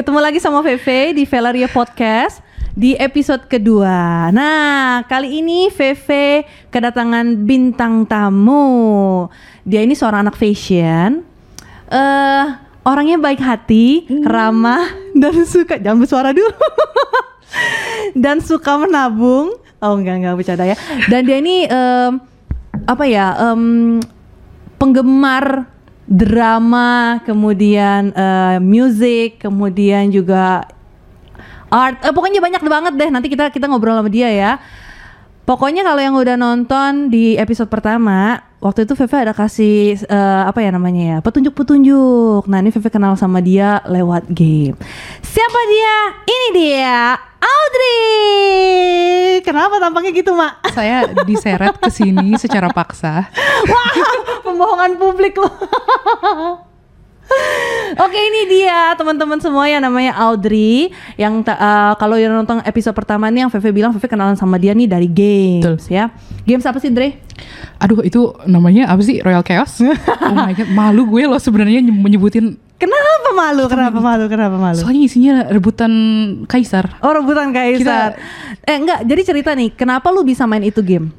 Ketemu lagi sama Veve di Velaria Podcast di episode kedua. Nah, kali ini Veve kedatangan bintang tamu. Dia ini seorang anak fashion. Eh, orangnya baik hati, ramah dan suka jangan bersuara dulu. dan suka menabung. Oh enggak enggak bercanda ya. Dan dia ini em, apa ya? em, penggemar drama, kemudian eh, music, kemudian juga art. Eh, pokoknya banyak banget deh. Nanti kita kita ngobrol sama dia ya. Pokoknya kalau yang udah nonton di episode pertama, waktu itu Veve ada kasih eh, apa ya namanya ya petunjuk-petunjuk. Nah ini Veve kenal sama dia lewat game. Siapa dia? Ini dia Audrey. Kenapa tampaknya gitu mak? saya diseret ke sini secara paksa. Wah, pembohongan publik loh. Oke ini dia teman-teman semua yang namanya Audrey yang eh, kalau yang nonton episode pertama nih yang Veve bilang Veve kenalan sama dia nih dari games ya. Games apa sih Dre? Aduh itu namanya apa sih Royal Chaos? Oh my god, malu gue loh sebenarnya nye- menyebutin. Kenapa malu? Kenapa malu? Kenapa malu? Soalnya isinya rebutan kaisar. Oh rebutan kaisar. Eh enggak, jadi cerita nih, kenapa lu bisa main itu game?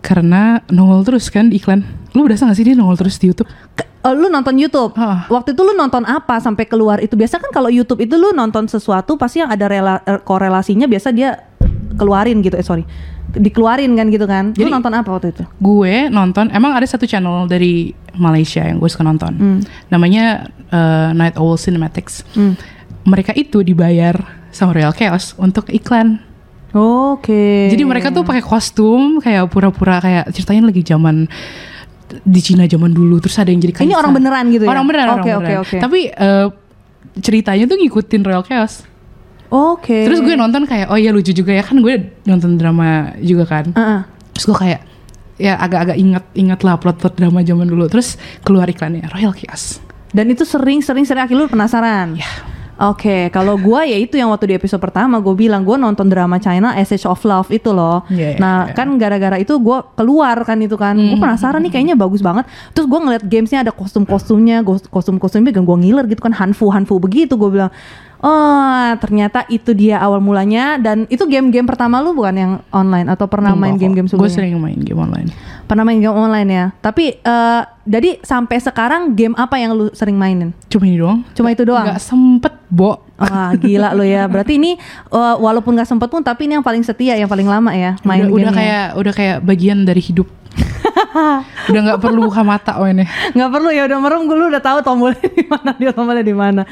Karena nongol terus kan di iklan. Lu berasa gak sih dia nongol terus di YouTube? Ke- oh, lu nonton YouTube. Ah. Waktu itu lu nonton apa sampai keluar itu? Biasa kan kalau YouTube itu lu nonton sesuatu pasti yang ada rela- eh, korelasinya biasa dia keluarin gitu. Eh sorry, dikeluarin kan gitu kan? lu Jadi- nonton apa waktu itu? Gue nonton, emang ada satu channel dari Malaysia yang gue suka nonton. Hmm. Namanya eh, Night Owl Cinematics. Hmm. Mereka itu dibayar sama Royal Chaos untuk iklan. Oke. Jadi mereka tuh pakai kostum kayak pura-pura kayak ceritanya lagi zaman di Cina zaman dulu terus ada yang jadi kaisar. Ini orang beneran gitu ya? Orang beneran, Oke, orang oke, beneran. Tapi eh, ceritanya tuh ngikutin Royal Chaos. Oke. Terus gue nonton kayak oh iya lucu juga ya kan gue nonton drama juga kan. Heeh. Terus gue kayak ya agak-agak inget-inget lah plot-plot drama zaman dulu. Terus keluar iklannya Royal Chaos. Dan itu sering sering akhirnya lu penasaran. Ya. Oke, kalau gua ya itu yang waktu di episode pertama gue bilang gue nonton drama China Essence of Love itu loh. Iya, iya, nah iya. kan gara-gara itu gue keluar kan itu kan, gue Hmm. penasaran nih kayaknya bagus banget. Terus gue ngeliat gamesnya ada kostum-kostumnya, kostum-kostumnya dan gue ngiler gitu kan hanfu hanfu begitu gue bilang. Oh ternyata itu dia awal mulanya dan itu game-game pertama lu bukan yang online atau pernah main game-game Gue sebelumnya? sering main game online. Pernah main game online ya. Tapi eh, jadi sampai sekarang game apa yang lu sering mainin? Cuma ini doang. Cuma itu doang? Gak sempet, Bo. Wah gila lo ya. Berarti ini eh, walaupun nggak sempet pun tapi ini yang paling setia, yang paling lama ya main udah, udah kayak udah kayak bagian dari hidup. udah nggak perlu buka mata oh ini. nggak perlu ya udah merem gue lu udah tahu tombolnya di mana dia tombolnya di mana.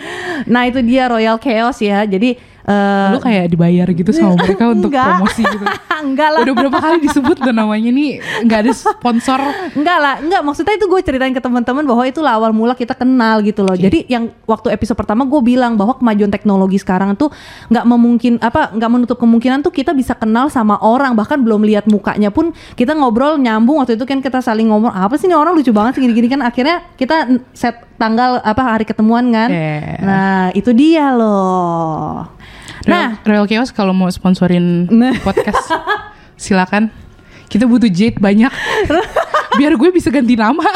Nah itu dia Royal Chaos ya. Jadi eh, Lu kayak dibayar gitu sama mereka untuk Enggak. promosi gitu. enggak lah. Udah berapa kali disebut tuh namanya nih nggak ada sponsor. Enggak lah, enggak maksudnya itu gue ceritain ke teman-teman bahwa itulah awal mula kita kenal gitu loh. Jadi yang waktu episode pertama gue bilang bahwa kemajuan teknologi sekarang tuh nggak memungkin apa nggak menutup kemungkinan tuh kita bisa kenal sama orang bahkan belum lihat mukanya pun kita ngobrol nyambung waktu itu kan kita saling ngomong apa sih ini orang lucu banget sih gini-gini kan akhirnya kita set tanggal apa hari ketemuan kan. Yeah. Nah itu dia loh. Nah Royal, Chaos kalau mau sponsorin Nah. podcast silakan. Kita butuh jade banyak. Biar gue bisa ganti nama.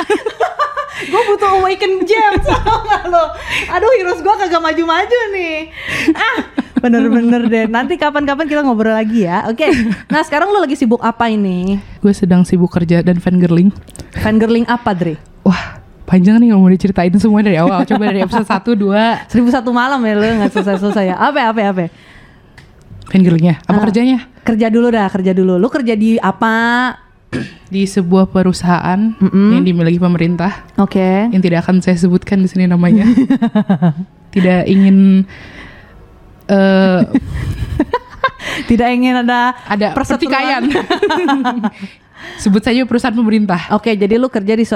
gue butuh awaken tau gak lo aduh heroes gue kagak maju-maju nih ah bener-bener deh nanti kapan-kapan kita ngobrol lagi ya oke nah sekarang lo lagi sibuk apa ini gue sedang sibuk kerja dan fangirling. fangirling apa Dre Wah, panjang nih mau diceritain semua dari awal. Coba dari episode 1, 2 seribu satu malam ya lo nggak selesai-selesai ya apa ya apa ya apa ya? fangirlingnya. Apa Ah. kerjanya? kerja dulu dah kerja dulu lo kerja di apa Di sebuah perusahaan Mm-mm. yang dimiliki pemerintah oke yang tidak akan saya sebutkan di sini namanya. tidak ingin eh tidak ingin ada ada pertikaian. Sebut saja perusahaan pemerintah. Oke, jadi lu kerja di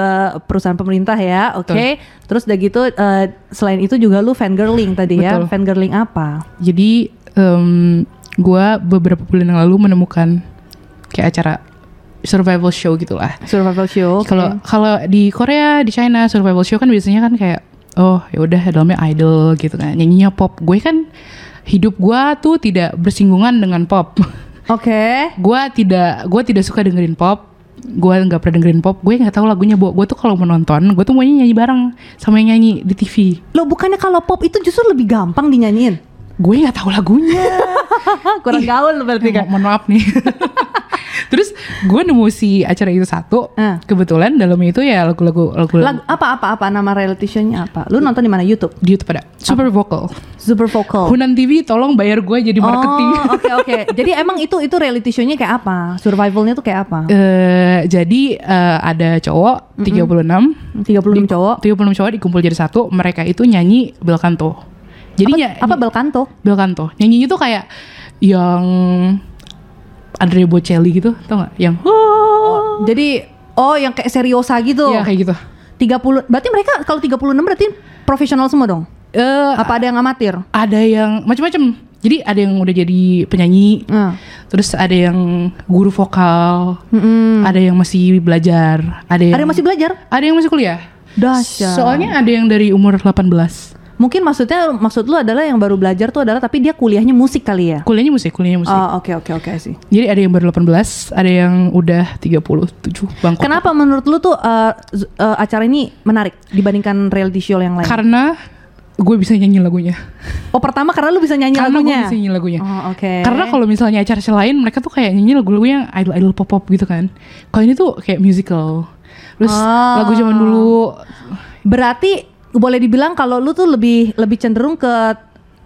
perusahaan pemerintah ya, oke. Terus udah gitu, eh, selain itu juga lu fangirling tadi ya, Betul. fangirling apa? Jadi em, gua beberapa bulan yang lalu menemukan kayak acara survival show gitulah. Survival show. Kalau kalau di Korea, di China survival show kan biasanya kan kayak oh ya udah dalamnya idol gitu kan. Nyanyinya pop. Gue kan hidup gua tuh tidak bersinggungan dengan pop. Oke. gua tidak gua tidak suka dengerin pop. gue nggak pernah dengerin pop gue nggak tahu lagunya bu gue tuh kalau mau nonton gue tuh maunya nyanyi bareng sama yang nyanyi di TV Lo bukannya kalau pop itu justru lebih gampang dinyanyiin? gue nggak tahu lagunya Kurang gaul berarti kan? Mo- mohon maaf nih terus gue nemu si acara itu satu Ah. kebetulan dalamnya itu ya lagu-lagu lagu Lagu apa apa apa nama reality show-nya apa? Lu nonton di mana? YouTube. di YouTube ada super vocal Super Vocal. Hunan TV tolong bayar gue jadi marketing Oh, oke oke. Jadi emang itu itu reality show-nya kayak apa? Survivalnya tuh kayak apa? Eh, jadi eh, ada cowok 36 36 cowok. 36 cowok dikumpul jadi satu mereka itu nyanyi bel canto jadi ny- Apa bel canto? bel canto nyanyinya tuh kayak yang Andrea Bocelli gitu tau gak yang oh, Jadi oh yang kayak seriosa gitu. ya kayak gitu 30 berarti mereka kalau 36 berarti profesional semua dong? Eh, Apa ada yang amatir? ada yang macam-macam jadi ada yang udah jadi penyanyi Nah. terus ada yang guru vokal Mm-mm. ada yang masih belajar ada yang Ada yang masih belajar? ada yang masih kuliah Dahsyat. soalnya ada yang dari umur 18 Mungkin maksudnya maksud lu adalah yang baru belajar tuh adalah tapi dia kuliahnya musik kali ya? kuliahnya musik kuliahnya musik Oh, oke oke oke sih. Jadi ada yang baru 18, ada yang udah 37 bangkot. Kenapa menurut lu tuh uh, uh, acara ini menarik dibandingkan reality show yang lain? Karena gue bisa nyanyi lagunya. oh, pertama karena lu bisa nyanyi Karena gue lagunya. bisa nyanyi lagunya. Oh, oke. Karena kalau misalnya acara lain mereka tuh kayak nyanyi lagu-lagu yang idol-idol pop-pop gitu kan. Kalau ini tuh kayak musical. Terus Oh. lagu zaman dulu Berarti boleh dibilang kalau lu tuh lebih lebih cenderung ke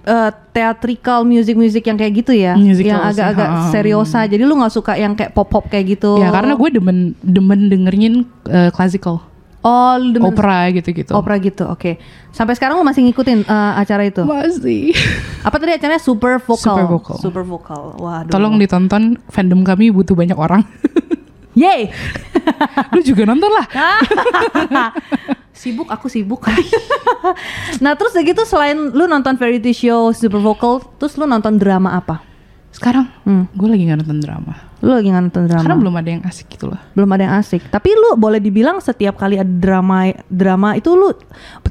uh, theatrical music-music yang kayak gitu ya, Musical yang agak-agak seriosa. Jadi lu nggak suka yang kayak pop-pop kayak gitu. ya karena gue demen demen dengerin eh, classical, oh demen opera gitu-gitu. opera gitu. Oke. Sampai sekarang lu masih ngikutin uh, acara itu? Masih. Apa tadi acaranya Super Vocal? Super Vocal. Super Vocal. Waduh. Tolong ditonton fandom kami butuh banyak orang. Yeay. Lu juga nonton lah. sibuk aku sibuk. nah, terus gitu selain lu nonton variety show Super Vocal, terus lu nonton drama apa? Sekarang Hmm. gue lagi nggak nonton drama. Lu lagi nggak nonton drama? Karena belum ada yang asik gitu loh. belum ada yang asik. Tapi lu boleh dibilang setiap kali ada drama drama itu lu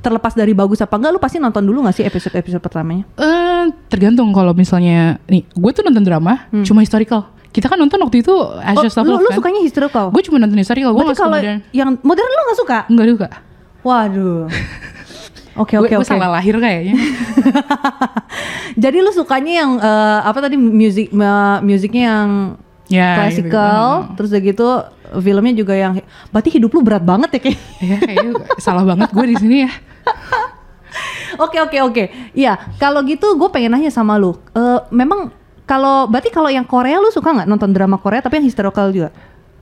terlepas dari bagus apa enggak lu pasti nonton dulu gak sih episode-episode pertamanya? Eh tergantung kalau misalnya nih gue tuh nonton drama cuma historical. Kita kan nonton waktu itu Ashes Hmm. Oh, of lu, lu Love kan. sukanya historical? Gue cuma nonton historical. Gue nggak suka modern. yang modern lu gak suka? Enggak juga. Waduh. Oke oke oke. salah lahir kayaknya. Jadi lu sukanya yang eh, apa tadi musik ma- musiknya yang ya. classical, Gitu. terus udah gitu filmnya juga yang berarti hidup lu berat banget ya kayak. Ya kayaknya salah banget gue di sini ya. Oke oke oke. Iya, kalau gitu gue pengen nanya sama lu. Eh, memang kalau berarti kalau yang Korea lu suka nggak nonton drama Korea tapi yang historical juga?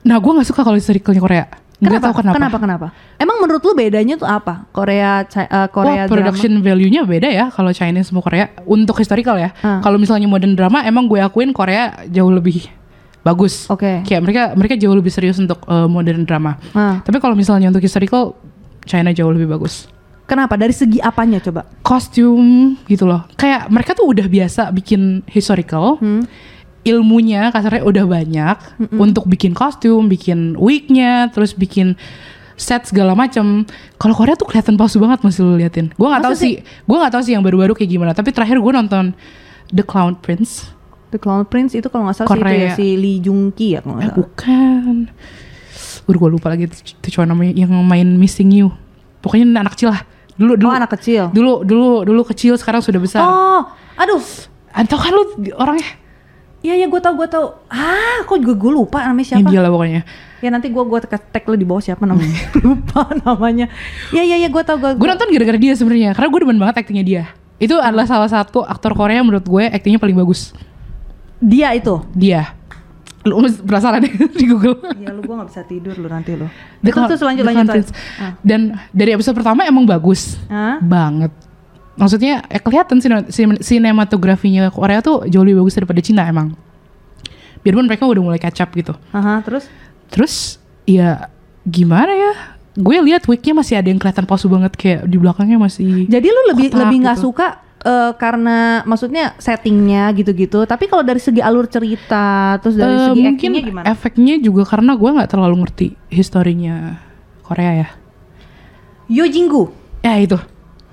Nah gue nggak suka kalau historicalnya Korea. Kenapa? tahu kenapa. Kenapa? Kenapa? Emang menurut lu bedanya tuh apa? Korea eh, Korea Wah, production value-nya beda ya kalau Chinese sama Korea untuk historical ya. Ah. Kalau misalnya modern drama emang gue akuin Korea jauh lebih bagus. Oke. Kayak mereka mereka jauh lebih serius untuk uh, modern drama. Ah. Tapi kalau misalnya untuk historical China jauh lebih bagus. Kenapa? Dari segi apanya coba? Kostum gitu loh. Kayak mereka tuh udah biasa bikin historical. Hmm. Ilmunya kasarnya udah banyak untuk bikin kostum, bikin wignya, terus bikin set segala macam. Kalau Korea tuh kelihatan palsu banget masih lu liatin. Gue nggak tahu sih, gue nggak tahu sih yang baru-baru kayak gimana. Tapi terakhir gue nonton The Clown Prince. The Clown Prince itu kalau nggak salah sih itu ya Korea. si Lee Jung Ki ya kalau nggak Eh salah. bukan. Udah gue lupa lagi itu cowok namanya yang main Missing You. Pokoknya anak kecil lah. Dulu dulu Oh anak kecil. dulu dulu dulu kecil sekarang sudah besar. Oh, aduh. Atau kan lu orangnya Iya iya gue tau gue tau. Ah, kok juga gue lupa namanya yang siapa? gila pokoknya. Ya nanti gue gue tag lu di bawah siapa namanya. lupa namanya. Iya iya iya gue tau gue. Gue nonton gara-gara dia sebenarnya karena gue demen banget aktingnya dia. Itu adalah salah satu aktor Korea yang menurut gue aktingnya paling bagus. Dia itu. Dia. Lu penasaran deh di Google. Iya lu gue gak bisa tidur lu nanti lu. The Terus Clown- terus lanjut lanjut. Ah. Dan dari episode pertama emang bagus. Hah? banget. Maksudnya eh, kelihatan sine- sine- sinematografinya Korea tuh jauh lebih bagus daripada Cina emang. Biarpun mereka udah mulai up gitu. Aha, terus? Terus ya gimana ya? Gue lihat wignya masih ada yang kelihatan palsu banget kayak di belakangnya masih. Jadi lu lebih Kotak lebih nggak gitu. suka eh, karena maksudnya settingnya gitu-gitu. Tapi kalau dari segi alur cerita, terus dari Eh, segi mungkin actingnya gimana? efeknya juga karena gue nggak terlalu ngerti historinya Korea ya. Yo Jinggu. Ya itu.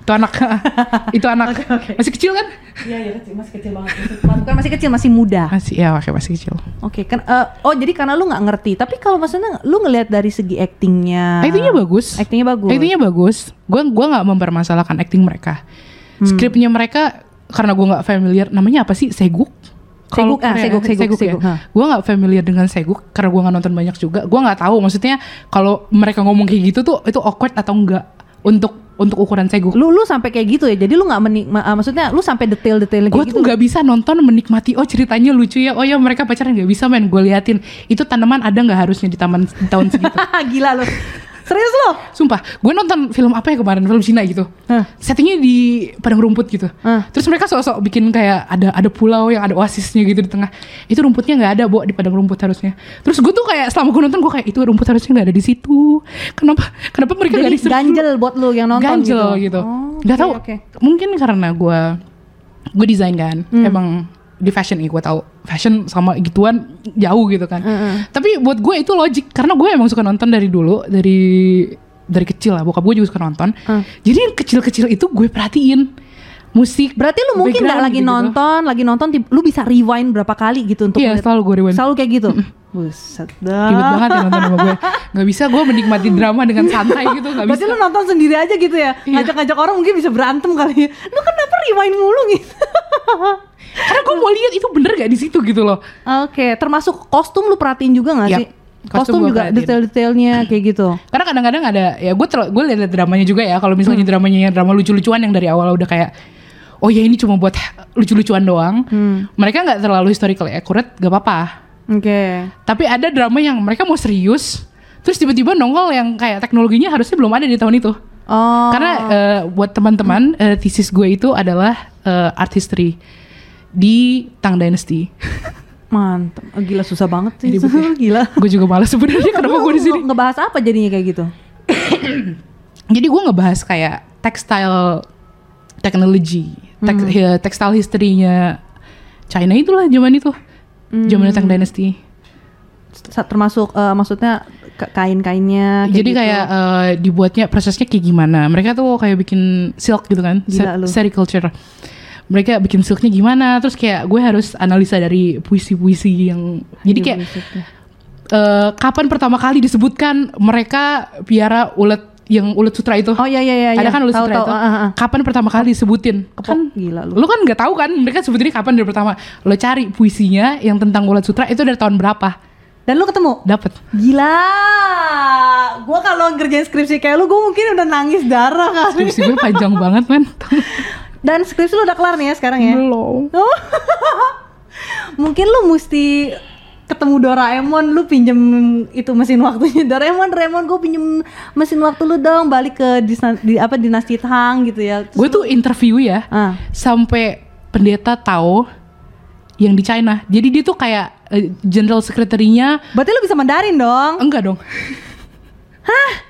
Itu anak. itu anak. Oke, oke. Masih kecil kan? Iya iya kecil, masih kecil banget. Bukan masih kecil, masih muda. Masih ya, oke masih kecil. Oke, kan eh, oh jadi karena lu nggak ngerti. Tapi kalau maksudnya lu ngelihat dari segi actingnya. Actingnya bagus. Actingnya bagus. Actingnya bagus. Gue gua nggak mempermasalahkan acting mereka. Hmm. Skripnya mereka karena gue nggak familiar. Namanya apa sih? Seguk. Kalau Seguk, ah, seguk, seguk, ya. seguk, ha. Gue nggak familiar dengan seguk karena gue nggak nonton banyak juga. Gue nggak tahu. Maksudnya kalau mereka ngomong kayak gitu tuh itu awkward atau enggak untuk untuk ukuran seguk. Lu lu sampai kayak gitu ya. Jadi lu nggak menik ah, maksudnya lu sampai detail-detail Gue kayak tuh gitu. nggak bisa nonton menikmati. Oh ceritanya lucu ya. Oh ya mereka pacaran nggak bisa men. Gue liatin itu tanaman ada nggak harusnya di taman di tahun segitu. Gila lu. Serius lu? Sumpah, gue nonton film apa ya kemarin film Cina gitu. Hah. Settingnya di padang rumput gitu. Hah. Terus mereka sok-sok bikin kayak ada ada pulau yang ada oasisnya gitu di tengah. Itu rumputnya nggak ada, Bo, di padang rumput harusnya. Terus gue tuh kayak selama gue nonton gue kayak itu rumput harusnya nggak ada di situ. Kenapa? Kenapa mereka nggak research dulu? ganjel buat lu yang nonton ganjel gitu. gitu. Oh, Gak oke, tahu. oke. Mungkin karena gue gue desain kan, Hmm. emang di fashion nih gue tahu fashion sama gituan jauh gitu kan. Mm-mm. Tapi buat gue itu logik karena gue emang suka nonton dari dulu dari dari kecil lah. Bokap gue juga suka nonton. Hmm. Jadi yang kecil-kecil itu gue perhatiin musik. Berarti lu mungkin nggak lagi gitu-gitu. nonton, lagi nonton, lu bisa rewind berapa kali gitu untuk Iya ngeliat- selalu gue rewind. Selalu kayak gitu. Buset dah. Ribet banget ya nonton sama gue. Gak bisa gue menikmati drama dengan santai gitu. Gak Berarti bisa. lu nonton sendiri aja gitu ya? Iya. Ngajak-ngajak orang mungkin bisa berantem kali ya. Lu kenapa rewind mulu gitu? Karena gue mau lihat itu bener gak di situ gitu loh. Oke, termasuk kostum lu perhatiin juga gak Yap, sih? kostum juga detail-detailnya kayak gitu. Karena kadang-kadang ada ya gue gue lihat dramanya juga ya. Kalau Hmm. misalnya dramanya yang drama lucu-lucuan yang dari awal udah kayak oh ya ini cuma buat lucu-lucuan doang. Hmm. Mereka nggak terlalu historically accurate, gak apa-apa. Oke. Tapi ada drama yang mereka mau serius, terus tiba-tiba nongol yang kayak teknologinya harusnya belum ada di tahun itu. Oh. Karena eh, buat teman-teman eh, thesis gue itu adalah eh, art history di Tang Dynasty. mantap. Oh, gila susah banget sih. Ribet ya. gila. gue juga malas sebenarnya kenapa gue di sini. nge- Ngebahas apa jadinya kayak gitu? Jadi gue ngebahas kayak textile technology, tek- Hmm. ya, textile history-nya China itulah zaman itu. Zaman Tang Dynasty. Termasuk eh, maksudnya kain-kainnya. Jadi gitu. kayak eh, dibuatnya prosesnya kayak gimana? Mereka tuh kayak bikin silk gitu kan, sericulture. Mereka bikin silknya gimana? Terus kayak gue harus analisa dari puisi-puisi yang jadi kayak eh, kapan pertama kali disebutkan mereka piara ulet yang ulet sutra itu? Oh iya iya iya. Ada iya. kan ulet Tahu, sutra tahu. itu? Ah, ah. Kapan pertama kali disebutin? Kepok, Kan gila lu. lu kan nggak tahu kan mereka sebutinnya kapan dari pertama. Lo cari puisinya yang tentang ulet sutra itu dari tahun berapa? Dan lu ketemu? Dapat. Gila. Gua kalau ngerjain skripsi kayak lu, gua mungkin udah nangis darah kali. Skripsi gue panjang banget man. Dan skripsi lu udah kelar nih ya sekarang ya? Belum. Oh. Mungkin lu mesti ketemu Doraemon, lu pinjem itu mesin waktunya Doraemon, Doraemon gue pinjem mesin waktu lu dong, balik ke disna, di apa dinasti Tang gitu ya. Gue tuh interview ya Ah. sampai pendeta tahu yang di China. Jadi dia tuh kayak eh, general sekretarinya Berarti lu bisa Mandarin dong. enggak dong, Terus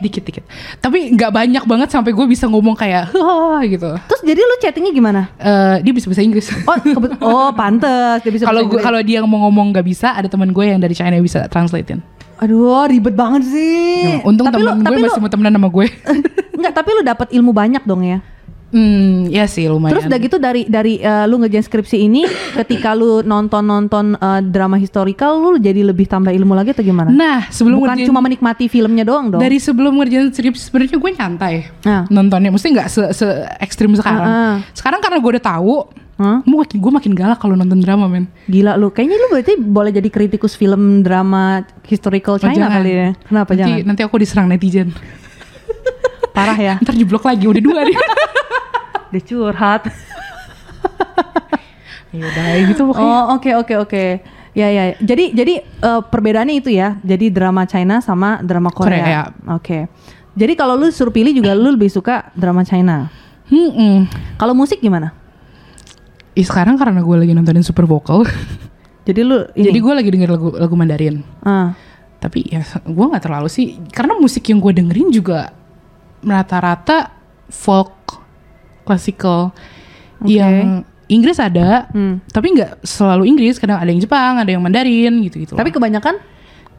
lu jadi dikit-dikit. Tapi nggak banyak banget sampai gue bisa ngomong kayak Hah, gitu. terus jadi lu chattingnya gimana? Eh, dia bisa bahasa Inggris. Oh, kebet- oh pantes dia bisa Kalau kalau dia mau ngomong nggak bisa, ada teman gue yang dari China bisa translatein. Aduh, ribet banget sih. Untung tapi lu, temen tapi gue lu, masih mau temenan sama gue. enggak, tapi lu dapat ilmu banyak dong ya. Hmm, ya sih lumayan. Terus udah gitu dari dari eh, lu ngerjain skripsi ini, ketika lu nonton-nonton eh, drama historical, lu jadi lebih tambah ilmu lagi atau gimana? Nah, sebelum Bukan ngerjain- cuma menikmati filmnya doang dong. dari sebelum ngerjain skripsi sebenarnya gue nyantai Nah. nontonnya, mesti nggak se, se ekstrim sekarang. Ah, ah. Sekarang karena gue udah tahu, gue makin gue makin galak kalau nonton drama men. Gila lu, kayaknya lu berarti boleh jadi kritikus film drama historical Oh, China jangan. kali ya. Kenapa nanti, jangan? Nanti aku diserang netizen. Parah ya. Ntar jeblok lagi, udah dua nih. Dia curhat. ya udah kayak gitu pokoknya. Oh, oke oke oke. Ya ya. Jadi jadi eh, perbedaannya itu ya. Jadi drama China sama drama Korea. Korea, ya. Oke. Jadi kalau lu suruh pilih juga lu lebih suka drama China. Hmm, Kalau musik gimana? Ih, sekarang karena gue lagi nontonin Super Vocal, Jadi lu ini. jadi gue lagi denger lagu lagu Mandarin. Ah. Tapi ya gue nggak terlalu sih, karena musik yang gue dengerin juga rata-rata folk, classical, Oke. yang Inggris ada, Hmm. tapi nggak selalu Inggris. Kadang ada yang Jepang, ada yang Mandarin gitu-gitu. Tapi kebanyakan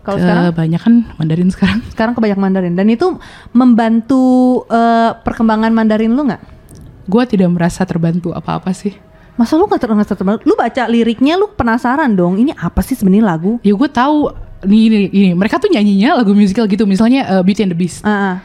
Kalau sekarang Kebanyakan Mandarin sekarang. sekarang kebanyakan Mandarin dan itu membantu eh, perkembangan Mandarin lu nggak? Gue tidak merasa terbantu apa-apa sih. Masa lu nggak ter nggak terbantu? Lu baca liriknya lu penasaran dong. Ini apa sih sebenarnya lagu? Ya gue tahu nih ini, ini mereka tuh nyanyinya lagu musical gitu misalnya eh, Beauty and the Beast. Ah, ah.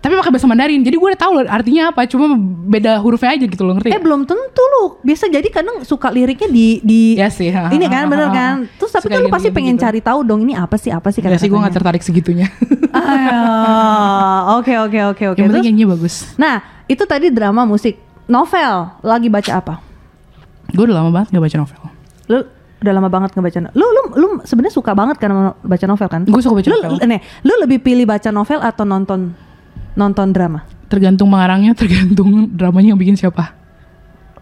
Tapi pakai bahasa Mandarin. Jadi gue udah tahu loh artinya apa, cuma beda hurufnya aja gitu loh, ngerti? Eh belum tentu lu. Biasa jadi kadang suka liriknya di di Ya sih. ha, ini kan ha, bener kan. Terus tapi kan lu pasti gini-gini pengen gitu. cari tahu dong ini apa sih apa sih Ya sih gue gak tertarik segitunya. Ah, Oke oke oke oke. Yang penting nyanyinya bagus. Nah itu tadi drama musik. Novel lagi baca apa? Gue udah lama banget gak baca novel. Lu udah lama banget ngebaca no- lu lu lu sebenarnya suka banget kan baca novel kan? Gue suka baca lu, novel. Nih, lu lebih pilih baca novel atau nonton nonton drama? Tergantung pengarangnya, tergantung dramanya yang bikin siapa.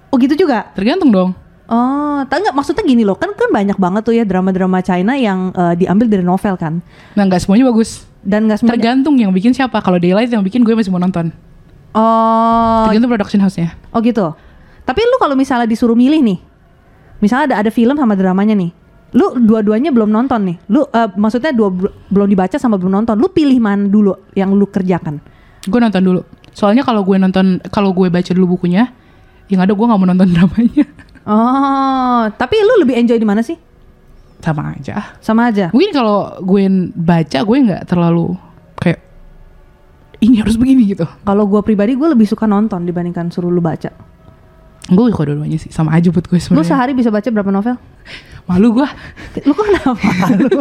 Oh gitu juga. Tergantung dong. Oh, tak enggak maksudnya gini loh, kan kan banyak banget tuh ya drama-drama China yang eh, diambil dari novel kan. Nah nggak semuanya bagus. Dan nggak semuanya. Tergantung yang bikin siapa. Kalau Daylight yang bikin gue masih mau nonton. Oh, Tergantung production house-nya. oh gitu. Tapi lu kalau misalnya disuruh milih nih, misalnya ada ada film sama dramanya nih, lu dua-duanya belum nonton nih. Lu eh, maksudnya dua belum dibaca sama belum nonton. Lu pilih mana dulu yang lu kerjakan? Gue nonton dulu. Soalnya kalau gue nonton, kalau gue baca dulu bukunya, yang ada gue nggak mau nonton dramanya. Oh, tapi lu lebih enjoy di mana sih? Sama aja. Sama aja. Mungkin kalau gue baca, gue nggak terlalu kayak ini harus begini gitu. Kalau gua pribadi gue lebih suka nonton dibandingkan suruh lu baca. Gue suka dua-duanya sih, sama aja buat gue Lu sebenarnya. sehari bisa baca berapa novel? Malu gue. Lu kok kenapa lu?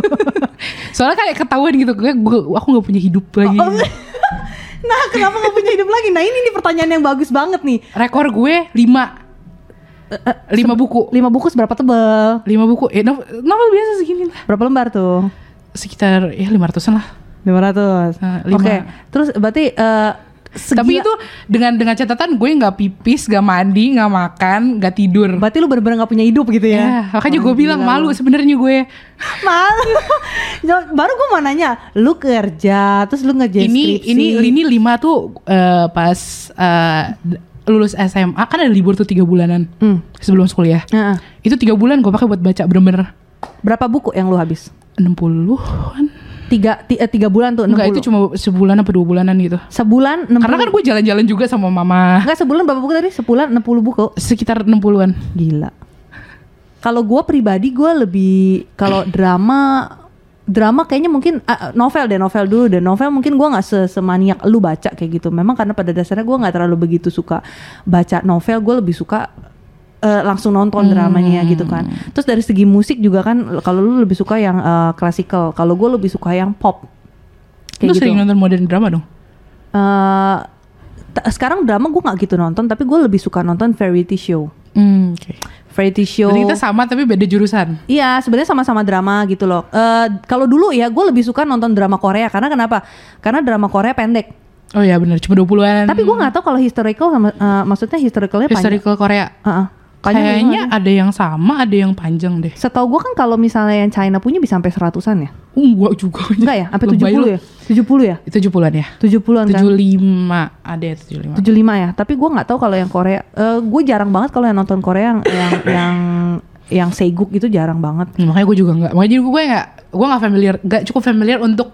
Soalnya kayak ketahuan gitu, gue, gue- aku nggak punya hidup lagi. Oh, nah, kenapa gak punya hidup lagi? Nah, ini nih pertanyaan yang bagus banget nih. Rekor gue lima, lima buku, Lima buku seberapa tebel? lima buku. Eh, novel, novel biasa segini lah, Berapa lembar tuh? sekitar ya lima ratusan lah. 500. Nah, Oke. lima. Terus berarti eh segila- Tapi itu dengan dengan catatan gue nggak pipis, nggak mandi, nggak makan, nggak tidur. berarti lu bener-bener gak punya hidup gitu ya? Ya, makanya gue Oh, bilang gila malu lu. sebenarnya gue. Malu. Baru gue mau nanya, lu kerja, terus lu ngerjain ini skripsi. ini ini lima tuh eh, pas d- lulus SMA kan ada libur tuh tiga bulanan Hmm. sebelum kuliah. Heeh. Itu tiga bulan gue pakai buat baca bener-bener Berapa buku yang lu habis? 60-an. Tiga, ti- eh, tiga bulan tuh, 60. Enggak, itu cuma sebulan apa dua bulanan gitu. Sebulan 60. Karena kan gue jalan-jalan juga sama mama. Enggak sebulan berapa buku tadi? Sebulan 60 buku. Sekitar 60-an. Gila. Kalau gue pribadi gue lebih kalau drama drama kayaknya mungkin ah, novel deh novel dulu deh novel mungkin gue nggak se semaniak lu baca kayak gitu memang karena pada dasarnya gue nggak terlalu begitu suka baca novel gue lebih suka eh, langsung nonton dramanya gitu kan terus dari segi musik juga kan kalau lu lebih suka yang eh, klasikal kalau gue lebih suka yang pop Lu kayak gitu sering nonton modern drama dong? T- sekarang drama gue nggak gitu nonton tapi gue lebih suka nonton variety show Hmm, oke. variety show Berarti kita sama tapi beda jurusan. Iya, sebenarnya sama-sama drama gitu loh. Eh kalau dulu ya, gue lebih suka nonton drama Korea karena kenapa? Karena drama Korea pendek. Oh iya benar, cuma 20-an. Tapi gue nggak tahu kalau historical sama, eh, maksudnya historicalnya panjang. historical Korea. Heeh. Panjang Kayaknya nggak ada yang sama, ada yang panjang deh. Setahu gue kan kalau misalnya yang China punya bisa sampai seratusan ya? Enggak juga. Enggak ya? Sampai 70 lu. ya? 70 ya? 70-an ya. 70-an kan? 75 ada ya 75. 75 ya. Tapi gue nggak tahu kalau yang Korea. Eh gue jarang banget kalau yang nonton Korea yang yang yang yang seguk itu jarang banget. Nah, makanya gue juga enggak. Makanya gue enggak gue enggak familiar, enggak cukup familiar untuk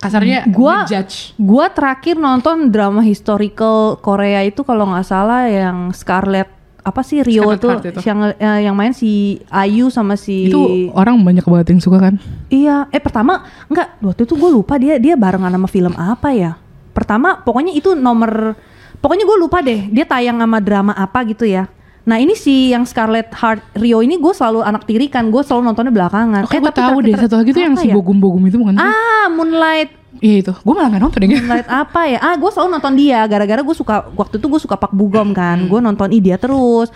kasarnya Gua- judge. Gua terakhir nonton drama historical Korea itu kalau nggak salah yang Scarlett apa sih Rio Scarlet tuh itu. yang eh, yang main si Ayu sama si Itu orang banyak banget yang suka kan. iya eh pertama enggak waktu itu gue lupa dia dia barengan sama film apa ya pertama pokoknya itu nomor pokoknya gue lupa deh dia tayang sama drama apa gitu ya nah ini si yang Scarlett Heart Rio ini gue selalu anak tirikan gue selalu nontonnya belakangan Oke, gue tapi tahu terakhir- deh satu lagi tuh yang apa si ya? bogum-bogum itu bukan sih? ah Moonlight Iya itu. Gue malah gak nonton deh. Moonlight apa ya? Ah, gue selalu nonton dia. Gara-gara gue suka waktu itu gue suka Pak Bugom kan. Gue nonton dia terus.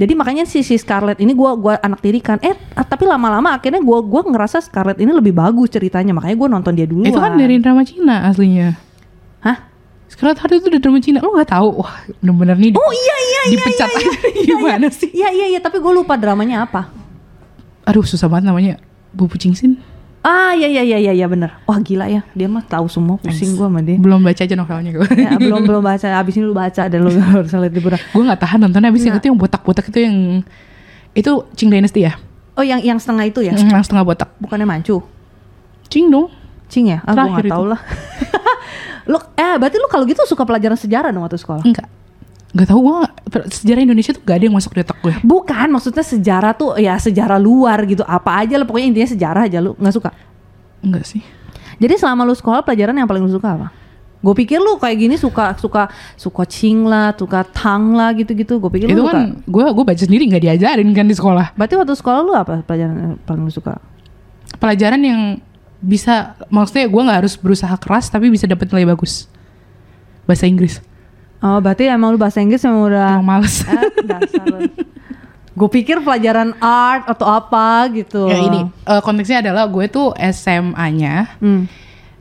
Jadi makanya si si Scarlett ini gue gua anak tirikan. Eh, ah, tapi lama-lama akhirnya gue gua ngerasa Scarlett ini lebih bagus ceritanya. Makanya gue nonton dia dulu. Itu kan dari drama Cina aslinya. Hah? Scarlett Heart itu dari drama Cina. Lu gak tahu? Wah, bener-bener nih. Oh iya iya iya. dipecat iya, aja. iya, Gimana iya. sih? Iya iya iya. Tapi gue lupa dramanya apa. Aduh, susah banget namanya. Bu Pucingsin. Ah iya iya iya iya iya bener. Wah gila ya. Dia mah tahu semua. Pusing gue sama dia. Belum baca aja novelnya gue. ya, belum belum baca. Abis ini lu baca dan lu harus lihat liburan. gue gak tahan nontonnya abis Nggak. itu yang botak-botak itu yang itu Qing Dynasty ya? Oh yang yang setengah itu ya? Yang setengah botak. Bukannya mancu? Qing dong. Cing ya? Ah, gue nggak tahu lah. lu eh berarti lu kalau gitu suka pelajaran sejarah dong waktu sekolah? Enggak. Enggak tahu gue sejarah Indonesia tuh gak ada yang masuk di otak gue. Bukan, maksudnya sejarah tuh ya sejarah luar gitu. Apa aja lah pokoknya intinya sejarah aja lu nggak suka. Enggak sih. Jadi selama lu sekolah pelajaran yang paling lu suka apa? Gue pikir lu kayak gini suka suka suka cing lah, suka tang lah gitu-gitu. Gue pikir itu lu kan gue gue baca sendiri nggak diajarin kan di sekolah. Berarti waktu sekolah lu apa pelajaran yang paling lu suka? Pelajaran yang bisa maksudnya gue nggak harus berusaha keras tapi bisa dapat nilai bagus. Bahasa Inggris. Oh, berarti emang lu bahasa Inggris emang udah Emang males. eh, dasar Gue pikir pelajaran art atau apa gitu. ya ini eh, konteksnya adalah gue tuh SMA-nya Hmm.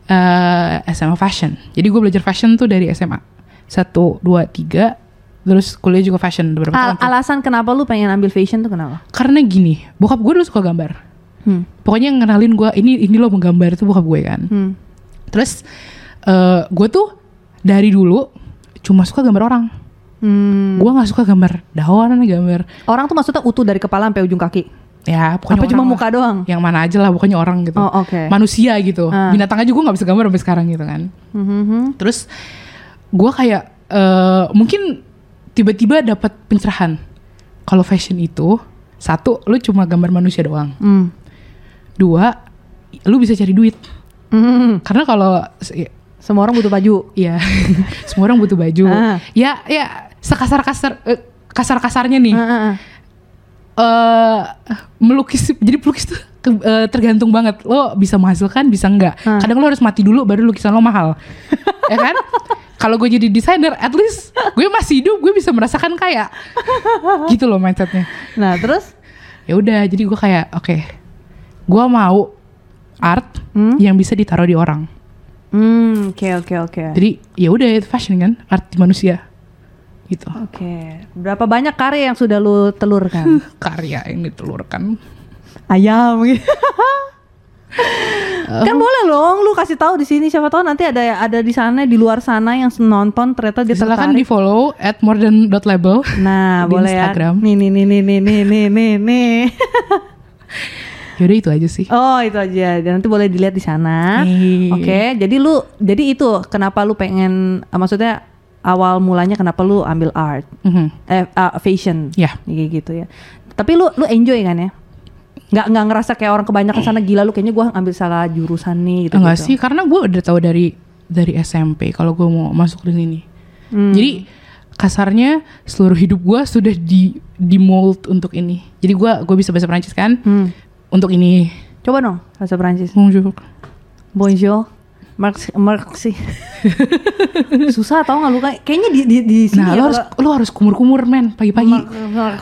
eh, SMA fashion. Jadi gue belajar fashion tuh dari SMA. Satu, dua, tiga. Terus kuliah juga fashion beberapa Al- tahun. tuh. alasan kenapa lu pengen ambil fashion tuh kenapa? Karena gini, bokap gue dulu suka gambar. Hmm. Pokoknya yang ngenalin gue, ini ini lo menggambar itu bokap gue kan. Hmm. Terus eh gue tuh dari dulu cuma suka gambar orang. Hmm. Gue nggak suka gambar daun, gambar Orang tuh maksudnya utuh dari kepala sampai ujung kaki. ya pokoknya Apa cuma orang muka lah. doang? Yang mana aja lah, pokoknya orang gitu. Oh, oke. Manusia gitu. Ah. Binatang aja gue nggak bisa gambar sampai sekarang gitu kan. Mhm. Terus gue kayak eh, mungkin tiba-tiba dapat pencerahan. Kalau fashion itu satu, lu cuma gambar manusia doang. Hmm. Dua, lu bisa cari duit. Hmm. Karena kalau Semua orang butuh baju. ya semua orang butuh baju. Ah. Ya ya sekasar-kasar eh, kasar-kasarnya nih. Ah, ah, ah. eh melukis jadi pelukis tuh ke- eh, tergantung banget lo bisa menghasilkan bisa enggak Hmm. kadang lo harus mati dulu baru lukisan lo mahal ya kan kalau gue jadi desainer at least gue masih hidup gue bisa merasakan kaya gitu loh mindsetnya Nah, terus ya udah jadi gue kayak oke gue mau art Hmm? yang bisa ditaruh di orang Hmm, oke oke oke. jadi ya udah itu fashion kan art di manusia gitu Oke. Berapa banyak karya yang sudah lu telurkan? karya yang ditelurkan Ayam gitu. kan boleh dong lu kasih tahu di sini siapa tahu nanti ada ada di sana di luar sana yang nonton ternyata dia silakan tertarik. di follow at modern.label Nah, di boleh Instagram. ya. Nih nih nih nih nih nih nih nih nih. Yaudah itu aja sih. Oh, itu aja. Dan nanti boleh dilihat di sana. Hey. Oke, jadi lu jadi itu kenapa lu pengen eh, maksudnya awal mulanya kenapa lu ambil art? Mhm. Eh ah, fashion. Ya. Kayak gitu ya. Tapi lu lu enjoy kan ya? Nggak nggak ngerasa kayak orang kebanyakan sana gila lu kayaknya gua ambil salah jurusan nih gitu. Enggak sih, karena gue udah tahu dari dari SMP kalau gue mau masuk di sini. Hmm. Jadi kasarnya seluruh hidup gue sudah di di mold untuk ini. Jadi gue gue bisa bahasa Prancis kan Hmm. Untuk ini. Coba dong bahasa Prancis. Bonjour. Bonjour. Merci, merci. Susah tau gak lu kayak kayaknya di di, di sini Nah, ya lo harus lo harus kumur-kumur men pagi-pagi.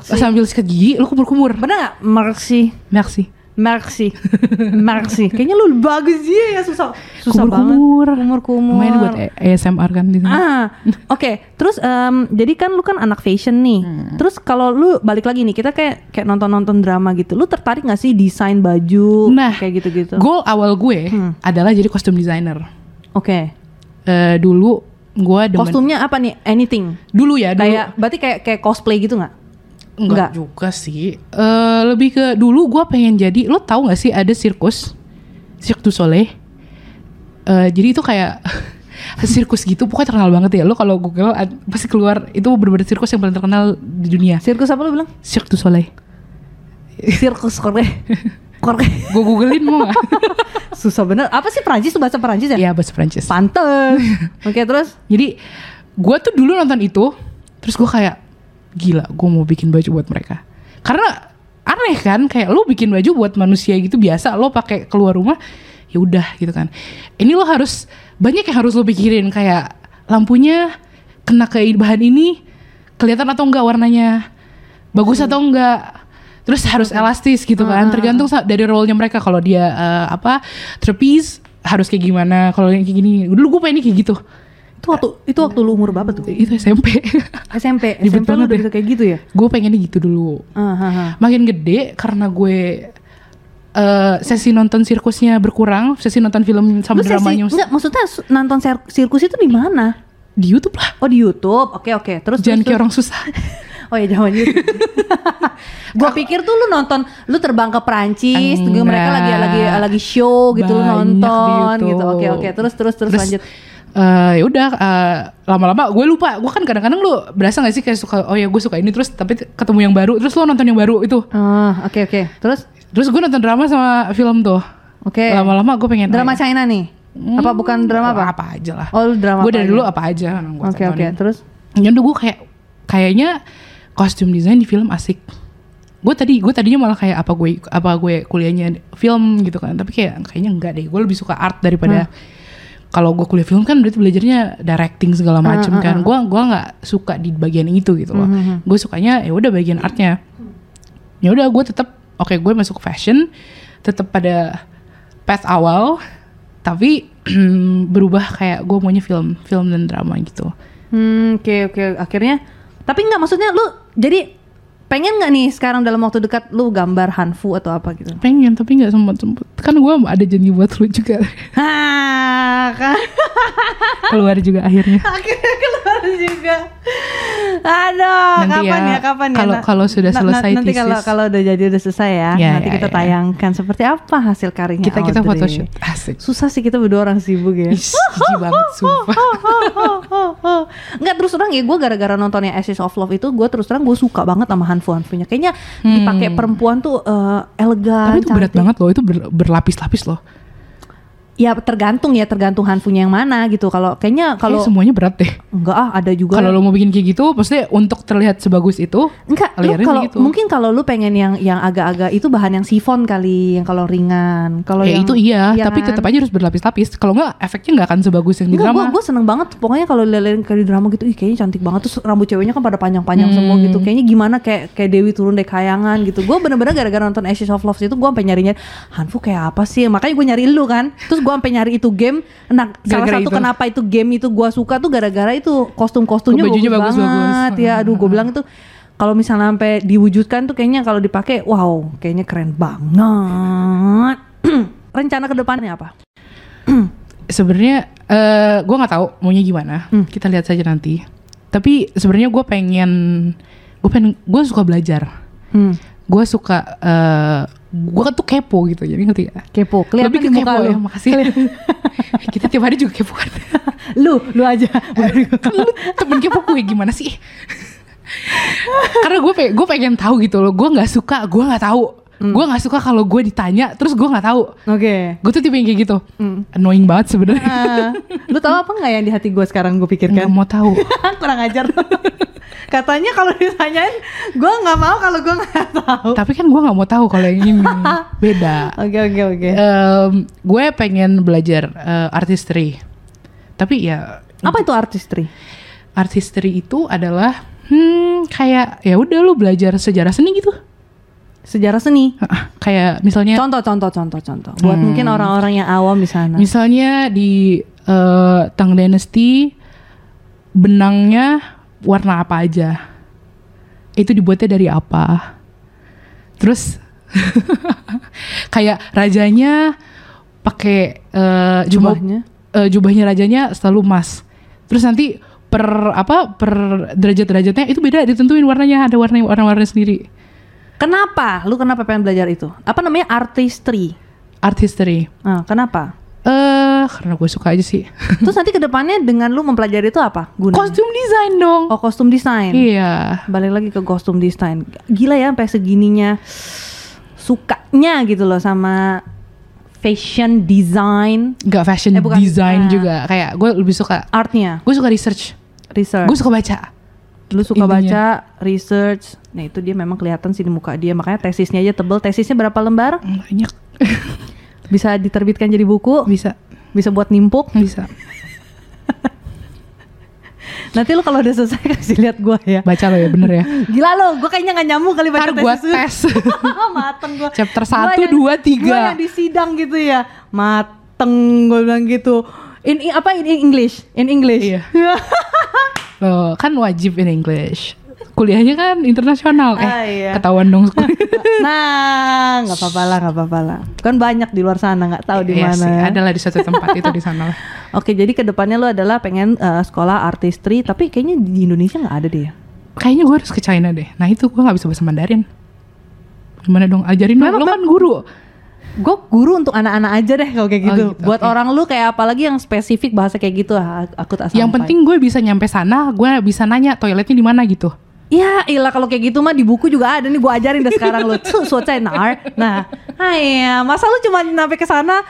Sambil sikat gigi, lo kumur-kumur. Bener gak? Merci. Merci. Merci. Kayaknya lu bagus ya ya susah. Susah Kumur-kumur. banget. Kumur-kumur. Lumayan buat A- ASMR kan di sini. Ah, oke. Terus em, jadi kan lu kan anak fashion nih. Hmm. Terus kalau lu balik lagi nih, kita kayak kayak nonton-nonton drama gitu. Lu tertarik gak sih desain baju Nah, kayak gitu-gitu? Goal awal gue Hmm. adalah jadi kostum designer. Oke. Eh, dulu gue demen Kostumnya apa nih? Anything. dulu ya dulu Kayak berarti kayak kayak cosplay gitu nggak? Enggak, enggak. juga sih Eh, lebih ke dulu gue pengen jadi lo tahu nggak sih ada sirkus Cirque du Soleil Eh, jadi itu kayak sirkus gitu pokoknya terkenal banget ya lo kalau google pasti keluar itu bener-bener sirkus yang paling terkenal di dunia Sirkus apa lu bilang? Cirque du Soleil Sirkus Korea. Korea. gue googlein mau nggak Susah bener. Apa sih Prancis tuh bahasa Prancis ya? ya bahasa Prancis Pantes. Oke, terus Jadi gue tuh dulu nonton itu, terus gue kayak gila, gue mau bikin baju buat mereka. Karena aneh kan, kayak lo bikin baju buat manusia gitu biasa, lo pakai keluar rumah, ya udah gitu kan. Ini lo harus banyak yang harus lo pikirin kayak lampunya kena ke bahan ini kelihatan atau enggak warnanya, bagus atau enggak. Terus harus elastis gitu kan, tergantung sa- dari role-nya mereka. Kalau dia eh, apa trapeze harus kayak gimana, kalau yang kayak gini. Dulu gue pengen kayak gitu itu waktu itu waktu lu umur berapa tuh? itu SMP SMP. Ribet SMP lu udah bisa kayak gitu ya? gue pengennya gitu dulu Ah, ah, ah. makin gede karena gue eh, sesi nonton sirkusnya berkurang sesi nonton film sama Lu sesi, dramanya enggak, maksudnya su- nonton sir- sirkus itu di mana? di YouTube lah Oh di YouTube. Oke oke. Terus jangan terus, kayak orang susah Oh ya zaman YouTube. gua pikir tuh lu nonton, lu terbang ke Prancis, tuh mereka lagi lagi lagi show gitu lu Banyak di nonton gitu. Oke oke, terus terus terus, lanjut. Eh, ya udah eh, lama-lama gue lupa gue kan kadang-kadang lu berasa gak sih kayak suka oh ya gue suka ini terus tapi ketemu yang baru terus lu nonton yang baru itu Ah, oke oke. Terus terus gue nonton drama sama film tuh oke. lama-lama gue pengen Drama China nih. apa bukan drama apa? apa aja lah Oh, drama gue dari aja? dulu apa aja Oke oke, tontonin. terus ya udah gue kayak kayaknya kostum desain di film asik gue tadi gue tadinya malah kayak apa gue apa gue kuliahnya film gitu kan tapi kayak kayaknya enggak deh gue lebih suka art daripada kalau gue kuliah film kan berarti belajarnya directing segala macem ah, kan. gue gua nggak suka di bagian itu gitu loh. Mhm. gue sukanya ya udah bagian artnya. Ya udah gue tetap oke gue masuk fashion tetap pada path awal tapi berubah kayak gue maunya film film dan drama gitu. Hmm, oke oke. Akhirnya tapi nggak maksudnya lu jadi pengen nggak nih sekarang dalam waktu dekat lu gambar hanfu atau apa gitu? pengen tapi nggak sempet sempet kan gue ada janji buat lu juga Hah, kan keluar juga akhirnya akhirnya keluar juga. Aduh, Nanti kapan ya, ya, kapan ya? kalau- Na- kalau sudah na- selesai nanti kalau thesis. kalau udah jadi udah selesai ya, Ya, nanti ya, kita ya. tayangkan seperti apa hasil karyanya kita kita Audrey. photoshoot asik Susah sih kita berdua orang sibuk ya. Jijik banget sumpah Enggak terus terang ya gue gara-gara nontonnya Ashes of Love itu gue terus terang gue suka banget sama hanfu hanfunya kayaknya dipakai perempuan tuh eh, elegan Hmm. tapi itu berat cantik. banget loh itu ber- berlapis-lapis loh ya tergantung ya tergantung hanfunya yang mana gitu kalau kayaknya kalau semuanya berat deh enggak ah ada juga kalau lo mau bikin kayak gitu maksudnya untuk terlihat sebagus itu Enggak, lu kalau segitu. mungkin kalau lu pengen yang yang agak-agak itu bahan yang sifon kali, yang kalau ringan. Kalau ya yang itu iya, iya tapi kan? tetap aja harus berlapis-lapis kalau nggak efeknya nggak akan sebagus yang di Enggak, drama gue gue seneng banget. Pokoknya kalau lihat kayak di drama gitu, ih kayaknya cantik banget. Terus rambut ceweknya kan pada panjang-panjang semua Hmm. gitu. Kayaknya gimana kayak kayak Dewi turun dari kayangan gitu. Gue bener-bener gara-gara nonton Ashes of Love itu gue sampai nyarinya Hanfu kayak apa sih? Makanya gue nyari lu kan. Terus gue sampai nyari itu game. Nah, salah Gara-gara satu itu. kenapa itu game itu gue suka tuh gara-gara itu kostum-kostumnya Bajunya bagus, bagus-bagus. banget ya. Aduh, gue bilang itu kalau misalnya sampai diwujudkan tuh kayaknya kalau dipakai wow, kayaknya keren banget. Rencana ke depannya apa? sebenarnya eh gue nggak tahu maunya gimana Hmm. kita lihat saja nanti tapi sebenarnya gue pengen gue pengen gue suka belajar Hmm. gue suka eh gue tuh kepo gitu jadi ngerti gak? Kepo, kelihatan lebih ke kepo lu. ya makasih kita tiap hari juga kepo kan lu, lu aja. Kan lu temen kepo gue gimana sih karena gue pengen gue pengen tahu gitu loh gue nggak suka gue nggak tahu Hmm. gue nggak suka kalau gue ditanya terus gue nggak tahu Oke. gue tuh tipe yang kayak gitu Hmm. annoying banget sebenarnya Ah, lu tahu apa nggak yang di hati gue sekarang gue nggak pikirkan? mau tahu Kurang ajar. Katanya kalau ditanyain, gue nggak mau kalau gue nggak tahu. tapi kan gue nggak mau tahu kalau yang ini beda Oke oke oke. Gue pengen belajar eh, artistry tapi ya Apa itu artistry? artistry itu adalah hmm kayak ya udah lu belajar sejarah seni gitu Sejarah seni. Kayak misalnya Contoh contoh contoh contoh. Buat Hmm. mungkin orang-orang yang awam di sana. misalnya di eh, Tang Dynasty benangnya warna apa aja itu dibuatnya dari apa terus kayak rajanya pakai jubah Jubahnya. eh, jubahnya rajanya selalu emas terus nanti per apa per derajat-derajatnya itu beda ditentuin warnanya ada warna warna-warna sendiri Kenapa? Lu kenapa pengen belajar itu? Apa namanya artistry? art history Ah, kenapa? Eh karena gue suka aja sih Terus nanti ke depannya dengan lu mempelajari itu apa? Gunanya? kostum desain dong Oh kostum desain. iya Balik lagi ke kostum desain. Gila ya sampai segininya sukanya gitu loh sama fashion design Gak fashion Eh, bukan. design Ah. juga kayak gue lebih suka artnya gue suka research research. gue suka baca Lu suka intinya. baca research. Nah itu dia memang kelihatan sih di muka dia. Makanya tesisnya aja tebel. Tesisnya berapa lembar? banyak Bisa diterbitkan jadi buku. bisa Bisa buat nimpuk. bisa Nanti lu kalau udah selesai kasih lihat gua ya. baca lo ya bener ya Gila lo, gue kayaknya gak nyambung kali baca ntar gue tes Mateng gue Chapter satu, dua, tiga. Gue yang di sidang gitu ya Mateng gue bilang gitu In, in- apa in English? In English Iya. lo kan wajib in English kuliahnya kan internasional eh Ah, iya. ketahuan dong Nah gak apa-apa lah gak apa-apa lah Kan banyak di luar sana gak tahu di Iya mana sih, adalah di suatu tempat itu di sana lah. Oke jadi ke depannya lu adalah pengen eh, sekolah artistry Tapi kayaknya di Indonesia gak ada deh ya kayaknya gue harus ke China deh. Nah itu gue nggak bisa bahasa Mandarin. Gimana dong? Ajarin dong. Lo kan guru. Gue guru untuk anak-anak aja deh kalau kayak Oh, gitu. gitu, Buat oke. orang lu kayak apalagi yang spesifik bahasa kayak gitu aku tak Yang sampai. penting gue bisa nyampe sana, gue bisa nanya toiletnya di mana gitu. Ya ilah kalau kayak gitu mah di buku juga ada nih gue ajarin deh sekarang lu. Tuh so nar. Nah, ya masa lu cuma nyampe ke sana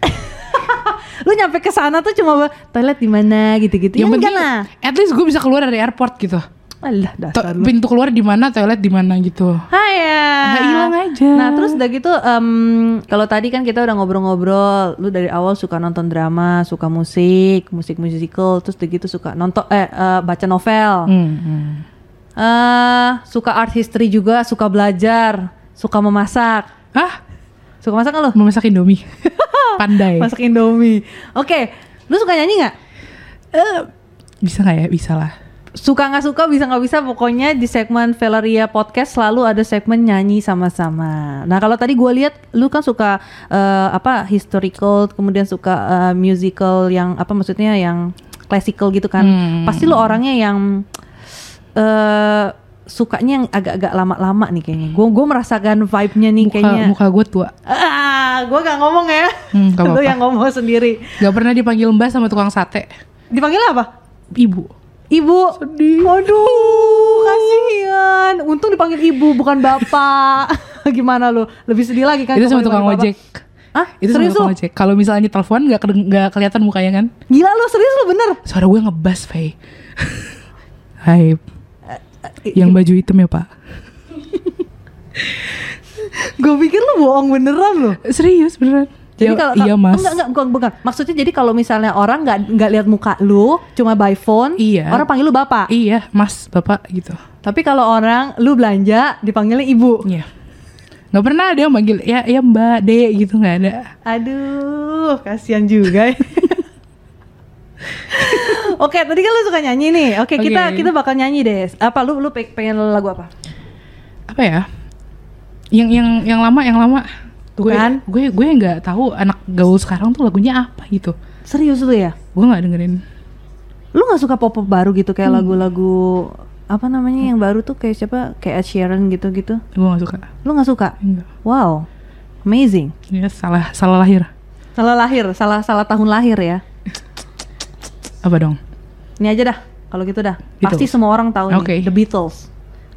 lu nyampe ke sana tuh cuma toilet di mana gitu-gitu. Ya Yang enggak penting, lah. at least gue bisa keluar dari airport gitu. Alah dasar lu. pintu keluar di mana, toilet di mana gitu. Hai Nggak hilang aja. Nah terus udah gitu em, Kalau tadi kan kita udah ngobrol-ngobrol Lu dari awal suka nonton drama Suka musik Musik musical Terus udah gitu suka nonton Eh eh, baca novel Hmm, hmm. Eh Suka art history juga Suka belajar Suka memasak Ah, Suka masak nggak lu? memasak Indomie. Pandai. Masak Indomie Oke Lu suka nyanyi nggak? Eh, bisa nggak ya? Bisa lah. Suka nggak suka bisa nggak bisa pokoknya di segmen Valeria podcast selalu ada segmen nyanyi sama-sama. Nah kalau tadi gue lihat lu kan suka eh, apa historical kemudian suka eh, musical yang apa maksudnya yang classical gitu kan. Hmm. Pasti lu orangnya yang eh sukanya yang agak-agak lama-lama nih kayaknya. Gue gue merasakan vibe-nya nih Muka, kayaknya. muka gue tua. Ah, gue gak ngomong ya. Hmm, gak lu yang ngomong sendiri. Gak pernah dipanggil mbak sama tukang sate. Dipanggil apa? Ibu. Ibu. Sedih. Waduh, kasihan. Untung dipanggil ibu bukan bapak. Gimana lu? Lebih sedih lagi kan? itu sama tukang ojek. Hah? Itu serius sama tukang ojek. Kalau misalnya telepon keden- nggak kelihatan mukanya kan? Gila lu, serius lu bener? Suara gue ngebas, Faye. Hai. Yang baju hitam ya pak? Gue pikir lu bohong beneran lu. Serius beneran? Jadi Ya, kalau iya mas. Enggak, enggak, bukan, bukan. Maksudnya jadi kalau misalnya orang nggak nggak lihat muka lu, cuma by phone, Iya. orang panggil lu bapak. Iya mas, bapak gitu. Tapi kalau orang lu belanja dipanggilnya ibu. Iya. Nggak pernah ada yang manggil ya ya mbak de gitu nggak ada. Aduh, kasihan juga. Oke, tadi kan lu suka nyanyi nih. Oke, kita Oke. kita bakal nyanyi deh. Apa lu lu pe- pengen lagu apa? Apa ya? Yang yang yang lama yang lama. Tuh Gue kan? gue gue nggak tahu anak gaul sekarang tuh lagunya apa gitu. Serius lu ya? Gue nggak dengerin. Lu nggak suka pop-pop baru gitu Hmm. kayak lagu-lagu apa namanya yang baru tuh kayak siapa? Kayak Ed Sheeran gitu-gitu. Gue nggak suka. Lu nggak suka? Enggak. Wow. Amazing. Ya salah salah lahir. Salah lahir, salah salah tahun lahir ya. Apa dong? Ini aja dah. Kalau gitu dah. Beatles. Pasti semua orang tahu Oke. nih, The Beatles.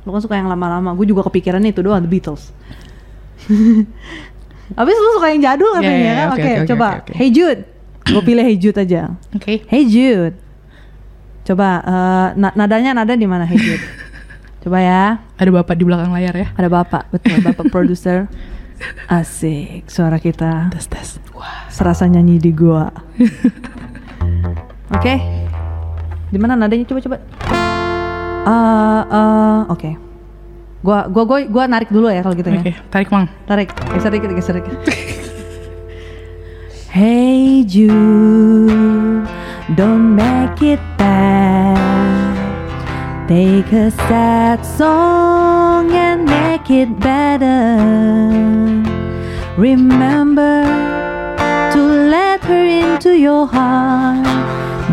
Lu kan suka yang lama-lama. Gue juga kepikiran itu doang The Beatles. Habis lu suka yang jadul Ya, katanya ya, kan? oke, Oke, oke, coba. oke, oke. Hey Jude. Gue pilih Hey Jude aja. Oke. Hey Jude. Coba eh, na- nadanya nada di mana Hey Jude? Coba ya. Ada bapak di belakang layar ya. Ada Bapak, betul, Bapak produser. Asik suara kita. Tes tes. Wah. Serasa nyanyi di gua. Oke. Di mana nadanya coba coba. Eh eh, oke. Gua gua gua gua narik dulu ya kalau gitu ya. Oke, tarik mang. Tarik, geser dikit, geser dikit. hey Jude, don't make it bad. Take a sad song and make it better. Remember to let her into your heart.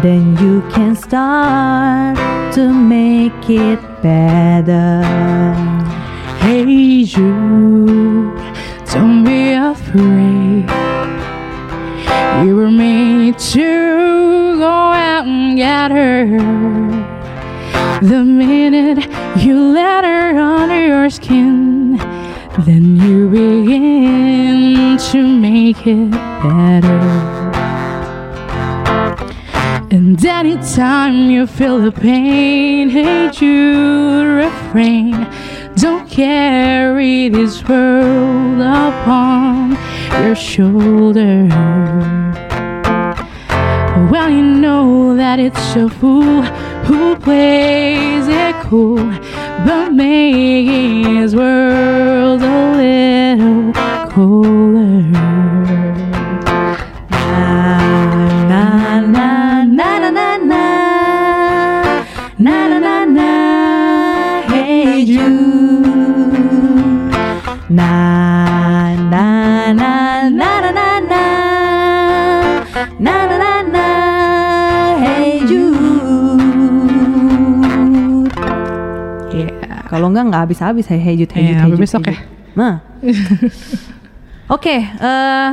Then you can start to make it better. Hey Jude, don't be afraid. You were made to go out and get her. The minute you let her under your skin, then you begin to make it better. And anytime you feel the pain, hate you refrain. Don't carry this world upon your shoulder. Well, you know that it's a fool who plays it cool, but making his world a little colder. Na na na na na na na Na na na na Hey Jude Kalau enggak nggak habis-habis hey hejut Iya, hejut sampai hejut. besok ya. hejut. Nah. Oke, eh,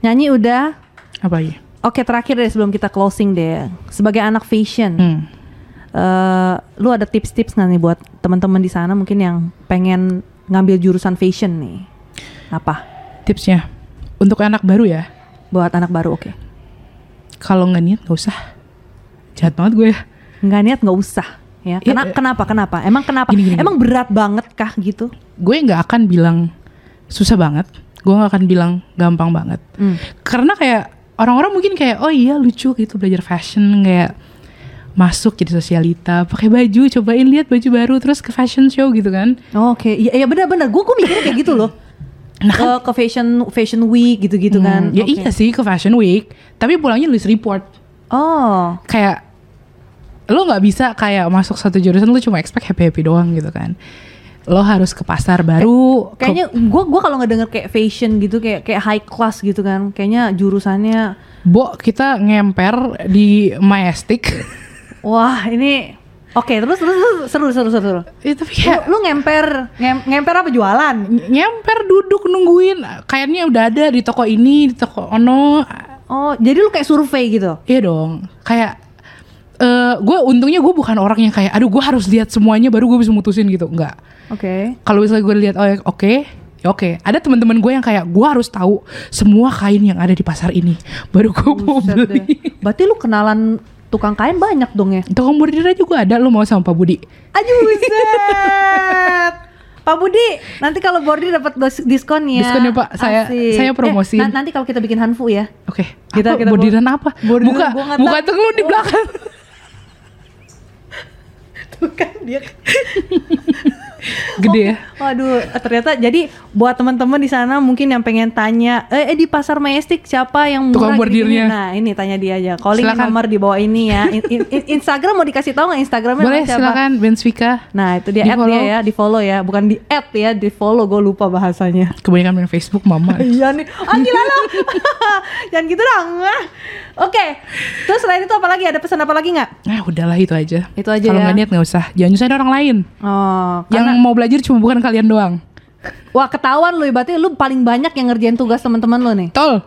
nyanyi udah. Apa lagi? Oke, terakhir deh sebelum kita closing deh. Sebagai anak fashion, Hmm. eh, lu ada tips-tips nggak nih buat teman-teman di sana mungkin yang pengen ngambil jurusan fashion nih? Apa? Tipsnya untuk anak baru ya. Buat anak baru, oke. Kalau nggak niat nggak usah. Jahat banget gue. Nggak niat nggak usah. Ya, Iya, Kena- eh. kenapa? Kenapa? Emang kenapa? Gini, gini, Emang berat banget kah gitu? Gue nggak akan bilang susah banget. Gue nggak akan bilang gampang banget. Hmm. Karena kayak orang-orang mungkin kayak oh iya lucu gitu belajar fashion kayak masuk jadi sosialita pakai baju cobain lihat baju baru terus ke fashion show gitu kan Oh, Oke, iya iya benar-benar. Gue gue mikirnya kayak gitu loh. ke, ke fashion fashion week gitu-gitu kan. Hmm, ya Oke. iya sih ke fashion week tapi pulangnya nulis report Oh, kayak lo nggak bisa kayak masuk satu jurusan lo cuma expect happy happy doang gitu kan lo harus ke pasar baru ke- kayaknya gue gua kalau ngedenger kayak fashion gitu kayak kayak high class gitu kan. Kayaknya jurusannya bo kita ngemper di Majestic wah ini oke terus terus, terus seru seru seru. seru. ya, tapi Lu, kayak lu ngemper ngem- ngemper apa jualan? ngemper duduk nungguin kayaknya udah ada di toko ini di toko ono Oh, jadi lu kayak survei gitu. Iya dong, kayak eh gue untungnya gue bukan orang yang kayak, aduh gue harus lihat semuanya baru gue bisa mutusin gitu, enggak. Oke. Kalau misalnya gue lihat, oh ya, oke, ya oke. Ada teman-teman gue yang kayak, gue harus tahu semua kain yang ada di pasar ini, baru gue mau Buset deh. beli. Berarti lu kenalan tukang kain banyak dong ya? Toko bordirnya juga ada, lo mau sama Pak Budi? Aduh buset. Pak Budi, nanti kalau bordir dapat diskon ya. Diskon ya, Pak. Saya- Asik. saya promosiin. Eh, na- nanti kalau kita bikin hanfu ya. Oke, Kita- apa, kita bordiran apa? bordiran buka, buka tahu. tuh lu di belakang. Tuh kan dia. Gede ya. Waduh, ternyata jadi buat teman-teman di sana mungkin yang pengen tanya, eh, eh, di pasar Majestic siapa yang murah Tukang. Nah, ini tanya dia aja. Calling Silakan. nomor di bawah ini ya. In- in- in- Instagram mau dikasih tahu nggak Instagramnya Boleh siapa? silakan Bensvika. Nah, itu dia Di add follow. dia ya, di follow ya, bukan di add ya, di follow. Gue lupa bahasanya. Kebanyakan main Facebook mama. Iya nih, ah gila lo Jangan gitu dong ah. Oke, terus selain itu apa lagi? Ada pesan apa lagi nggak? Nah udahlah itu aja. Itu aja Kalau ya. nggak niat nggak usah. Jangan nyusahin orang lain. Oh, Yang karena, mau belajar cuma bukan kalian doang. wah ketahuan lu, berarti lu paling banyak yang ngerjain tugas teman-teman lu nih. Tol.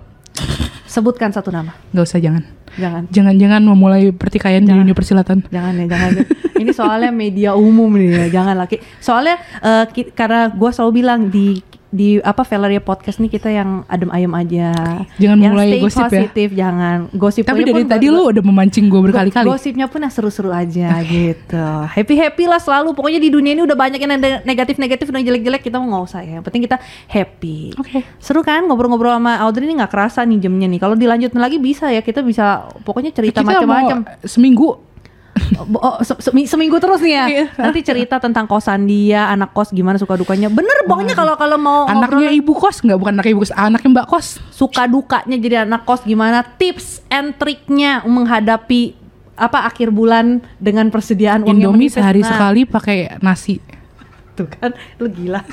Sebutkan satu nama. Nggak usah jangan. Jangan. Jangan-jangan memulai pertikaian di dunia persilatan. Jangan ya, jangan. ya. Ini soalnya media umum nih ya, jangan lagi. Soalnya ki- karena gua selalu bilang di di apa Valeria podcast nih kita yang adem ayem aja. Jangan yang mulai stay gosip ya. positif, jangan. Gosip Tapi dari tadi lu udah memancing gue berkali-kali. Gosipnya pun yang seru-seru aja gitu. Happy happy lah selalu. Pokoknya di dunia ini udah banyak yang negatif negatif dan jelek-jelek kita mau nggak usah ya. Yang penting kita happy. Oke. Seru kan ngobrol-ngobrol sama Audrey ini nggak kerasa nih jamnya nih. Kalau dilanjutin lagi bisa ya kita bisa pokoknya cerita macam-macam. seminggu. Oh, se- semi- seminggu terus nih ya. Iya. Nanti cerita tentang kosan dia, anak kos gimana suka dukanya. Bener pokoknya kalau kalau mau Anaknya ngobrol ibu kos nggak bukan anak ibu kos, anaknya mbak kos. suka dukanya jadi anak kos gimana, tips and triknya menghadapi apa akhir bulan dengan persediaan uang yang Indomie sehari Nah, sekali pakai nasi. Tuh kan, lu gila.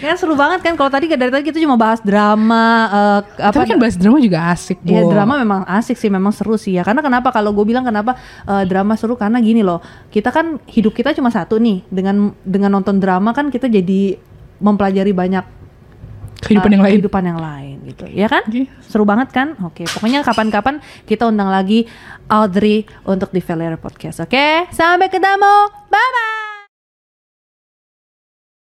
kan seru banget kan kalau tadi dari tadi kita cuma bahas drama eh, apa Tapi kan bahas drama juga asik. Iya Bo. drama memang asik sih, memang seru sih ya. Karena kenapa kalau gue bilang kenapa eh, drama seru karena gini loh, kita kan hidup kita cuma satu nih. Dengan dengan nonton drama kan kita jadi mempelajari banyak kehidupan eh, yang lain. kehidupan yang lain gitu, ya kan? Oke. Seru banget kan? Oke, pokoknya kapan-kapan kita undang lagi Audrey untuk di Valeria Podcast. Oke, sampai ketemu, bye bye.